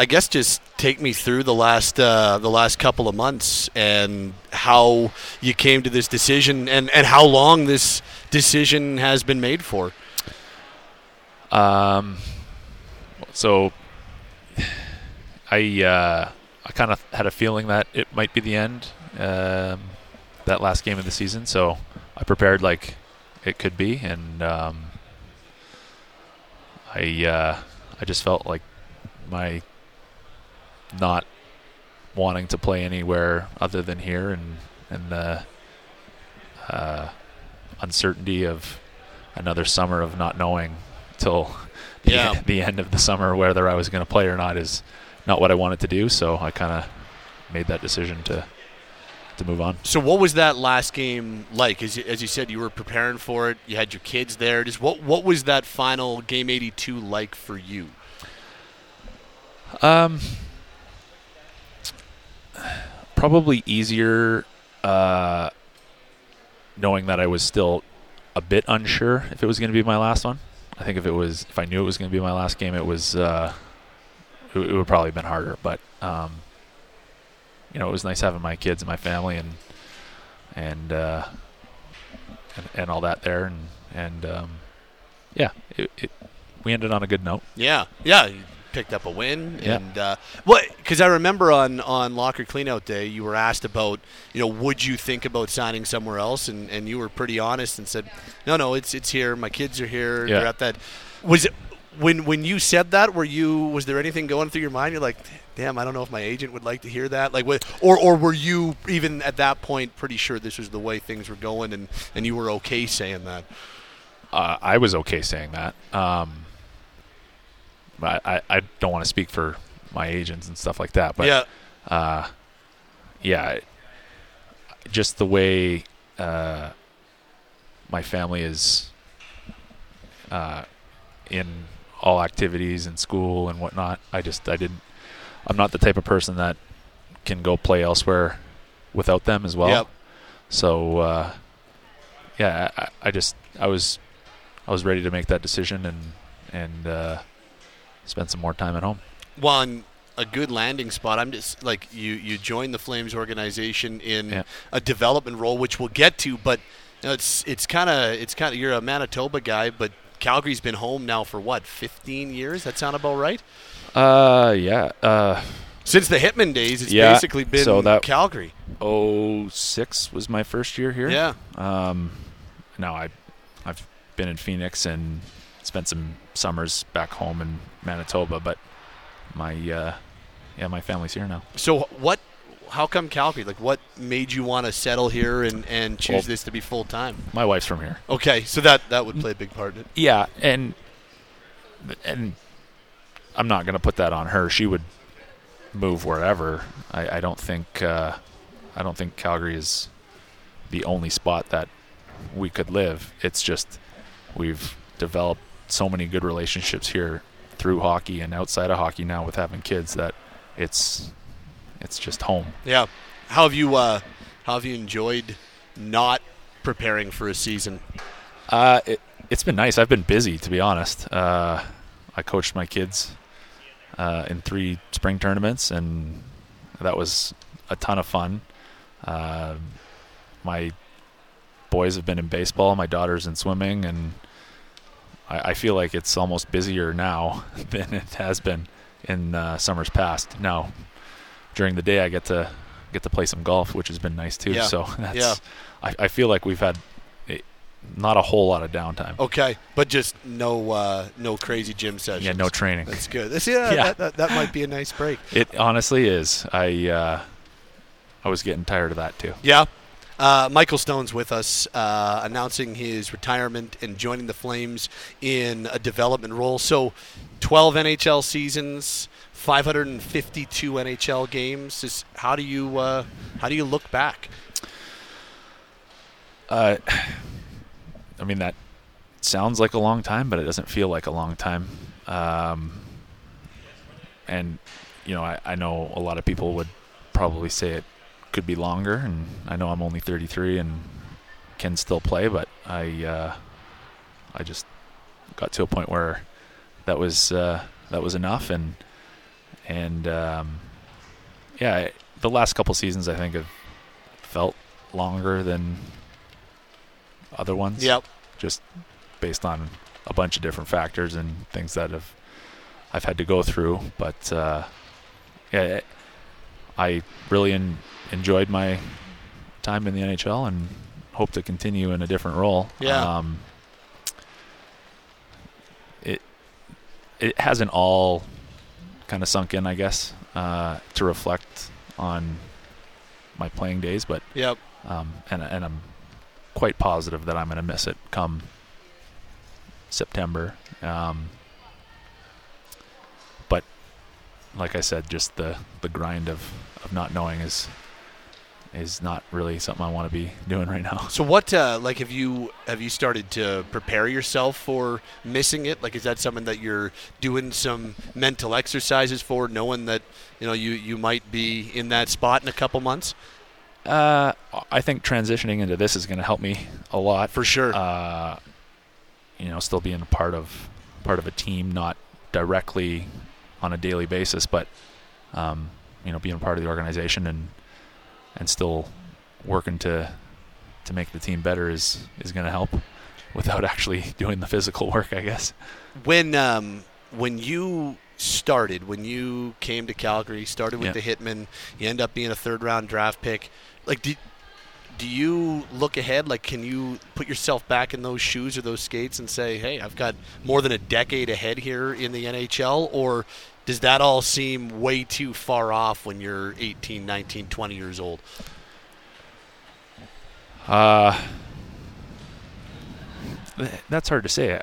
I guess just take me through the last uh, the last couple of months and how you came to this decision and, and how long this decision has been made for. Um, so I uh, I kind of had a feeling that it might be the end. Um, that last game of the season, so I prepared like it could be, and um, I uh, I just felt like my not wanting to play anywhere other than here, and and the uh, uncertainty of another summer of not knowing till the, Yeah. the end of the summer whether I was going to play or not is not what I wanted to do. So I kind of made that decision to to move on. So what was that last game like? As you, as you said, you were preparing for it. You had your kids there. Just what what was that final game 82 like for you? Um, probably easier uh, knowing that I was still a bit unsure if it was going to be my last one. I think if it was, if I knew it was going to be my last game, it was, uh, it, it would probably have been harder. But um, you know, it was nice having my kids and my family and and uh, and, and all that there, and and um, yeah, it, it, we ended on a good note. Yeah, yeah. You picked up a win, Yeah. and uh, what? Because I remember on on locker cleanout day, you were asked about, you know, would you think about signing somewhere else, and, and you were pretty honest and said, no, no, it's it's here. My kids are here. Yeah. They're at that. Was it when when you said that? Were you was there anything going through your mind? You're like, damn, I don't know if my agent would like to hear that. Like, what? Or or were you even at that point pretty sure this was the way things were going, and and you were okay saying that? uh, I was okay saying that. Um, I, I, I don't want to speak for my agents and stuff like that, but yeah. uh, yeah, just the way uh, my family is uh, in all activities and school and whatnot. I just I didn't. I'm not the type of person that can go play elsewhere without them as well. Yep. So uh, yeah, I, I just I was I was ready to make that decision and and uh, spend some more time at home. One a good landing spot. I'm just like you. You join the Flames organization in Yeah. a development role, which we'll get to. But you know, it's it's kind of it's kind of you're a Manitoba guy, but Calgary's been home now for what 15 years. That sound about right? Uh, yeah. Uh, Since the Hitmen days, it's Yeah, basically been so that- Calgary. oh six was my first year here. Yeah. Um, no, I, I've been in Phoenix and spent some summers back home in Manitoba, but my, uh, yeah, my family's here now. So what? How come Calgary? Like, what made you want to settle here and, and choose Well- this to be full time? My wife's from here. Okay, so that that would play a big part in it. Yeah, and and I'm not going to put that on her. She would move wherever. I, I don't think uh, I don't think Calgary is the only spot that we could live. It's just we've developed so many good relationships here through hockey and outside of hockey now with having kids that it's it's just home. Yeah. How have you uh, how have you enjoyed not preparing for a season? Uh, it, it's been nice. I've been busy, to be honest. Uh, I coached my kids uh, in three spring tournaments, and that was a ton of fun. Uh, my boys have been in baseball. My daughter's in swimming, and I, I feel like it's almost busier now than it has been in uh, summers past. Now, during the day, I get to get to play some golf, which has been nice too. Yeah. So that's, Yeah. I, I feel like we've had not a whole lot of downtime. Okay, but just no uh, no crazy gym sessions. Yeah, no training. That's good. That's, yeah, Yeah. That, that, that might be a nice break. It honestly is. I uh, I was getting tired of that too. Yeah. Uh, Michael Stone's with us, uh, announcing his retirement and joining the Flames in a development role. So, 12 NHL seasons, 552 NHL games. How do you uh, how do you look back? Uh, I mean that sounds like a long time, but it doesn't feel like a long time. Um, and you know, I, I know a lot of people would probably say it could be longer, and I know I'm only 33 and can still play, but I uh, I just got to a point where that was uh, that was enough, and and um, yeah, the last couple seasons I think have felt longer than other ones. Yep. Just based on a bunch of different factors and things that have I've had to go through, but uh, yeah, I really en- enjoyed my time in the NHL and hope to continue in a different role. Yeah. Um, it it hasn't all kind of sunk in, I guess, uh, to reflect on my playing days, but Yep. um, and and I'm quite positive that I'm going to miss it come September. Um, but like I said, just the the grind of of not knowing is is not really something I want to be doing right now. So what, uh, like, have you have you started to prepare yourself for missing it? Like, is that something that you're doing some mental exercises for, knowing that you know you you might be in that spot in a couple months? Uh, I think transitioning into this is going to help me a lot. For sure. uh, you know, still being a part of part of a team, not directly on a daily basis, but um, you know, being a part of the organization and and still working to to make the team better is is going to help without actually doing the physical work, I guess. when um, when you started, when you came to Calgary, started with Yeah. the Hitmen, you end up being a third round draft pick. Like, did do you look ahead? Like, can you put yourself back in those shoes or those skates and say, "Hey, I've got more than a decade ahead here in the NHL," or does that all seem way too far off when you're 18, 19, 20 years old? Uh, that's hard to say.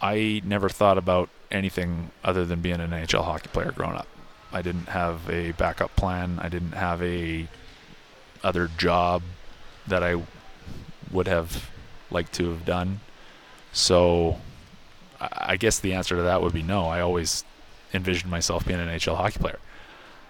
I- never thought about anything other than being an NHL hockey player growing up. I didn't have a backup plan. I didn't have a other job that I would have liked to have done. So I guess the answer to that would be no. I always envisioned myself being an NHL hockey player.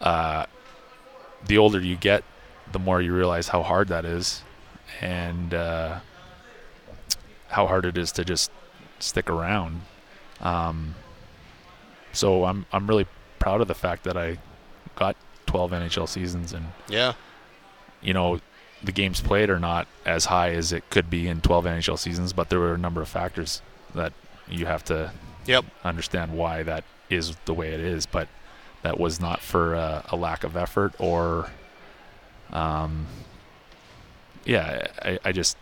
Uh, the older you get, the more you realize how hard that is, and uh, how hard it is to just stick around. Um, so I'm I'm really proud of the fact that I got 12 NHL seasons, and Yeah, you know the games played are not as high as it could be in 12 NHL seasons, but there were a number of factors that you have to Yep. understand why that is the way it is. But that was not for uh, a lack of effort or, um, yeah, I, I just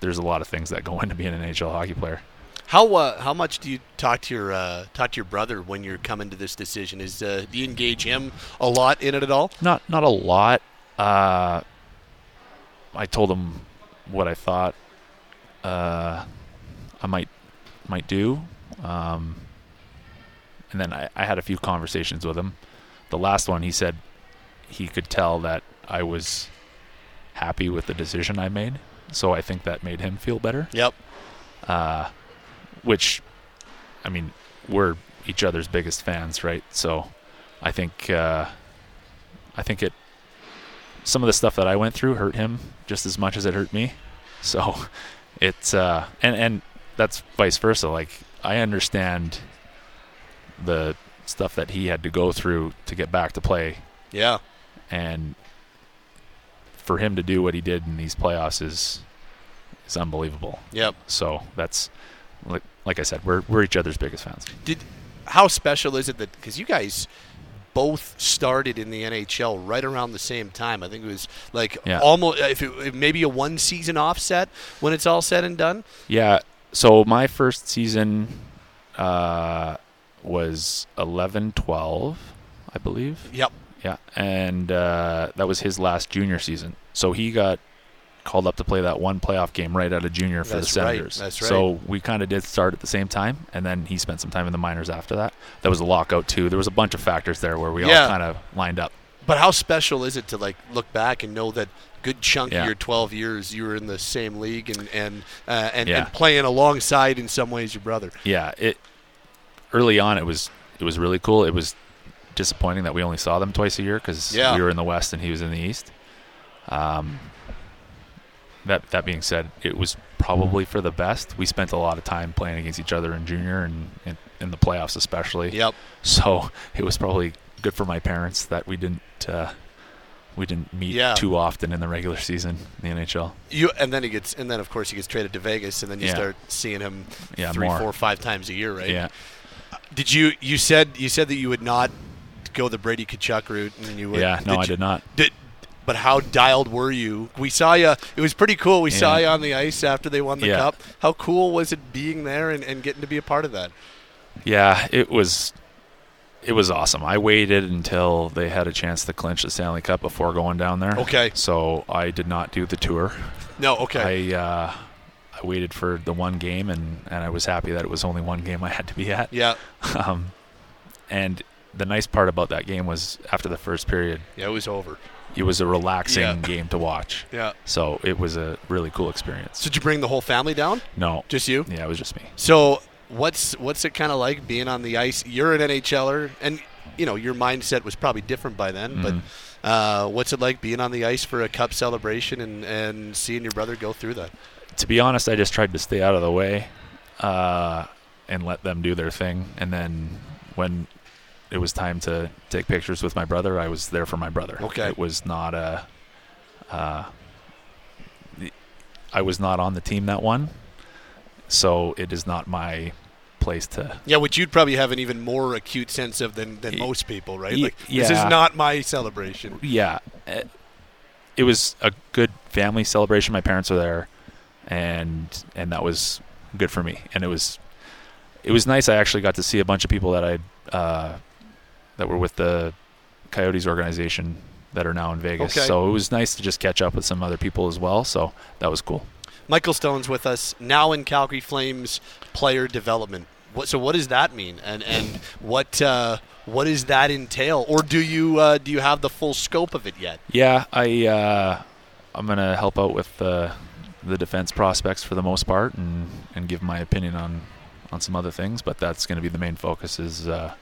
there's a lot of things that go into being an NHL hockey player. How uh, how much do you talk to your uh, talk to your brother when you're coming to this decision? Is uh, do you engage him a lot in it at all? Not not a lot. Uh, I told him what I thought uh, I might might do, um, and then I, I had a few conversations with him. The last one, he said he could tell that I was happy with the decision I made, so I think that made him feel better. Yep. Uh, which, I mean, we're each other's biggest fans, right? So, I think uh, I think it some of the stuff that I went through hurt him just as much as it hurt me. So, it's uh, and and that's vice versa. Like I understand the stuff that he had to go through to get back to play, Yeah. and for him to do what he did in these playoffs is is unbelievable. Yep. So that's like like I said, we're we're each other's biggest fans. Did how special is it that because you guys both started in the NHL right around the same time? I think it was like Yeah. almost if it maybe a one season offset when it's all said and done. Yeah. So my first season uh, was 11-12, I believe. Yep. Yeah, and uh, that was his last junior season. So he got called up to play that one playoff game right out of junior for That's the right, Senators. that's right. So we kind of did start at the same time, and then he spent some time in the minors after that. That was a lockout too. There was a bunch of factors there where we Yeah. all kind of lined up. But how special is it to like look back and know that good chunk Yeah. of your 12 years you were in the same league and and uh, and, Yeah. and playing alongside in some ways your brother. Yeah, it early on it was it was really cool. It was disappointing that we only saw them twice a year because Yeah. we were in the West and he was in the East. Um, that that being said, it was probably for the best. We spent a lot of time playing against each other in junior and, and in the playoffs especially. Yep. So it was probably good for my parents that we didn't uh, we didn't meet Yeah. too often in the regular season in the NHL. You and then he gets and then of course he gets traded to Vegas and then you Yeah. start seeing him Yeah, three, more. four, five times a year, right? Yeah. Did you you said you said that you would not go the Brady Tkachuk route and you would Yeah, no, I you- did not. Did, but how dialed were you? We saw you. It was pretty cool. We saw you on the ice after they won the Yeah. cup. How cool was it being there and, and getting to be a part of that? Yeah, it was it was awesome. I waited until they had a chance to clinch the Stanley Cup before going down there. Okay. So I did not do the tour. No, okay. I uh, I waited for the one game, and, and I was happy that it was only one game I had to be at. yeah, Um, and the nice part about that game was after the first period, yeah, it was over. it was a relaxing Yeah. game to watch. Yeah. So it was a really cool experience. So did you bring the whole family down? No, Just you? yeah, it was just me. So what's what's it kind of like being on the ice? You're an NHLer, and you know your mindset was probably different by then. Mhm. But uh, what's it like being on the ice for a cup celebration and, and seeing your brother go through that? To be honest, I just tried to stay out of the way uh, and let them do their thing. And then when it was time to take pictures with my brother, I was there for my brother. Okay. It was not a. Uh, I was not on the team that won, so it is not my place to. Yeah, which you'd probably have an even more acute sense of than, than most people, right? Like this is not my celebration. Yeah, it was a good family celebration. My parents were there, and and that was good for me. And it was it was nice. I actually got to see a bunch of people that I uh, that were with the Coyotes organization that are now in Vegas. Okay. So it was nice to just catch up with some other people as well. So that was cool. Michael Stone's with us now in Calgary Flames player development. What, so what does that mean, and and what uh, what does that entail, or do you uh, do you have the full scope of it yet? Yeah, I uh, I'm gonna help out with the the defense prospects for the most part, and and give my opinion on on some other things. But that's gonna be the main focus is uh,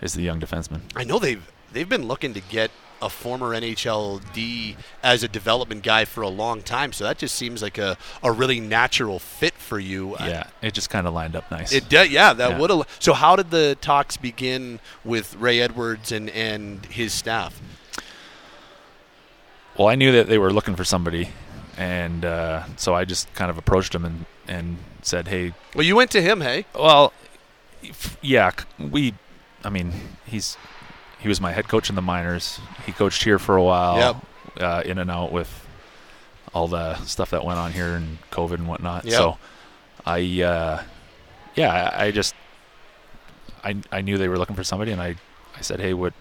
is the young defenseman. I know they've they've been looking to get a former NHLD as a development guy for a long time, so that just seems like a, a really natural fit for you. Yeah, it just kind of lined up nice. It did, yeah. That Yeah. would have. So, how did the talks begin with Ray Edwards and and his staff? well, I knew that they were looking for somebody, and uh, so I just kind of approached him and and said, "Hey, Well, you went to him, hey? well, yeah, we, I mean, he's he was my head coach in the minors. He coached here for a while, Yep. uh, in and out with all the stuff that went on here and COVID and whatnot. Yep. So, I, uh, yeah, I, I just, I I knew they were looking for somebody, and I I said, hey, would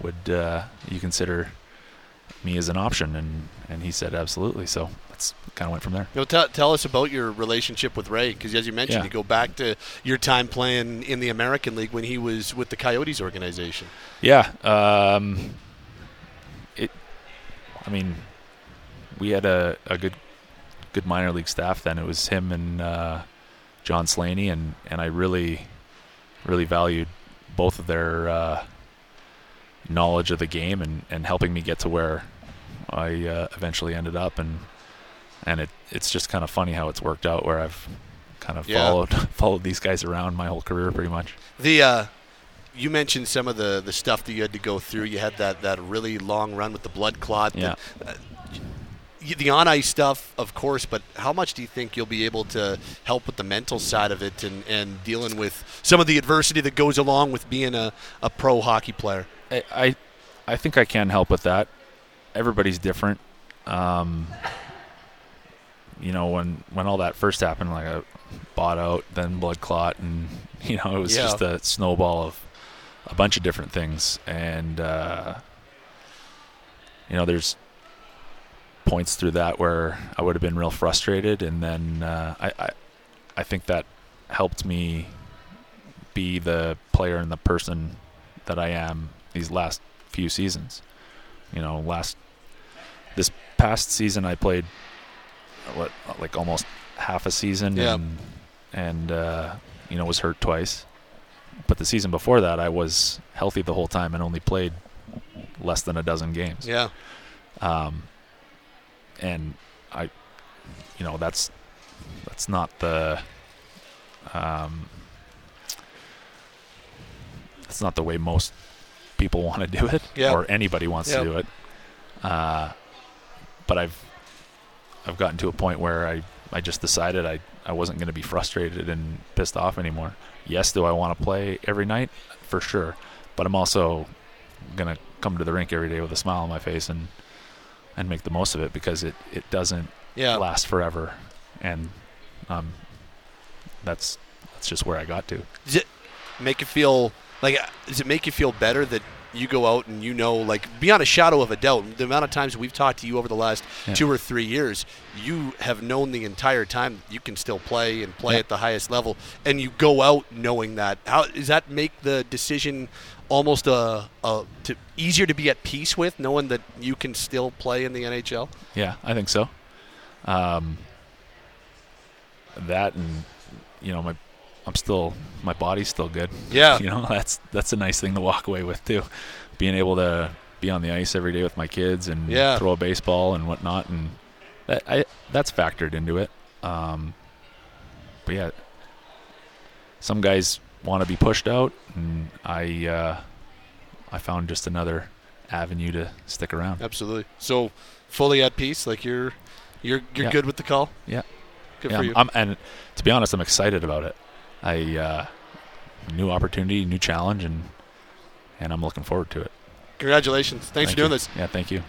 would uh, you consider me as an option? And and he said absolutely. So that's kind of went from there. You know, tell, tell us about your relationship with Ray, because as you mentioned, Yeah. you go back to your time playing in the American League when he was with the Coyotes organization. Yeah. Um, it. I mean, we had a, a good good minor league staff then. It was him and uh, John Slaney, and, and I really really valued both of their uh, knowledge of the game and, and helping me get to where I uh, eventually ended up. And and it it's just kind of funny how it's worked out where I've kind of Yeah. followed followed these guys around my whole career pretty much. The uh, you mentioned some of the, the stuff that you had to go through. You had that, that really long run with the blood clot. Yeah. The, uh, the on ice stuff, of course, but how much do you think you'll be able to help with the mental side of it and, and dealing with some of the adversity that goes along with being a, a pro hockey player? I, I I think I can help with that. Everybody's different. Um, you know, when when all that first happened, like I bought out, then blood clot, and you know, it was Yeah. just a snowball of a bunch of different things. And uh, you know, there's points through that where I would have been real frustrated, and then uh, I, I I think that helped me be the player and the person that I am these last few seasons. You know, last this past season I played what like almost half a season Yeah. and and uh, you know was hurt twice. But the season before that I was healthy the whole time and only played less than a dozen games. Yeah. Um, and I, you know, that's that's not the um, that's not the way most people want to do it, Yeah. or anybody wants Yeah. to do it. Uh, but I've I've gotten to a point where I, I just decided I, I wasn't going to be frustrated and pissed off anymore. Yes, do I want to play every night? For sure. But I'm also going to come to the rink every day with a smile on my face and and make the most of it because it, it doesn't Yeah. last forever. And um, that's that's just where I got to. Does it make you feel like? Does it make you feel better that you go out and you know, like, beyond a shadow of a doubt, the amount of times we've talked to you over the last Yeah. two or three years, you have known the entire time you can still play and play Yeah. at the highest level, and you go out knowing that. How does that make the decision almost a, a to, easier to be at peace with, knowing that you can still play in the NHL? Yeah, I think so. Um, that and you know my I'm still my body's still good. Yeah. you know that's that's a nice thing to walk away with too. Being able to be on the ice every day with my kids and Yeah. throw a baseball and whatnot, and that I that's factored into it. Um, but yeah, some guys want to be pushed out, and I uh, I found just another avenue to stick around. Absolutely. So fully at peace, like you're you're you're Yeah. good with the call. Yeah. Good Yeah, for you. I'm, and to be honest, I'm excited about it. I uh, new opportunity, new challenge, and and I'm looking forward to it. Congratulations. Thanks Thank for doing you. this. Yeah, thank you.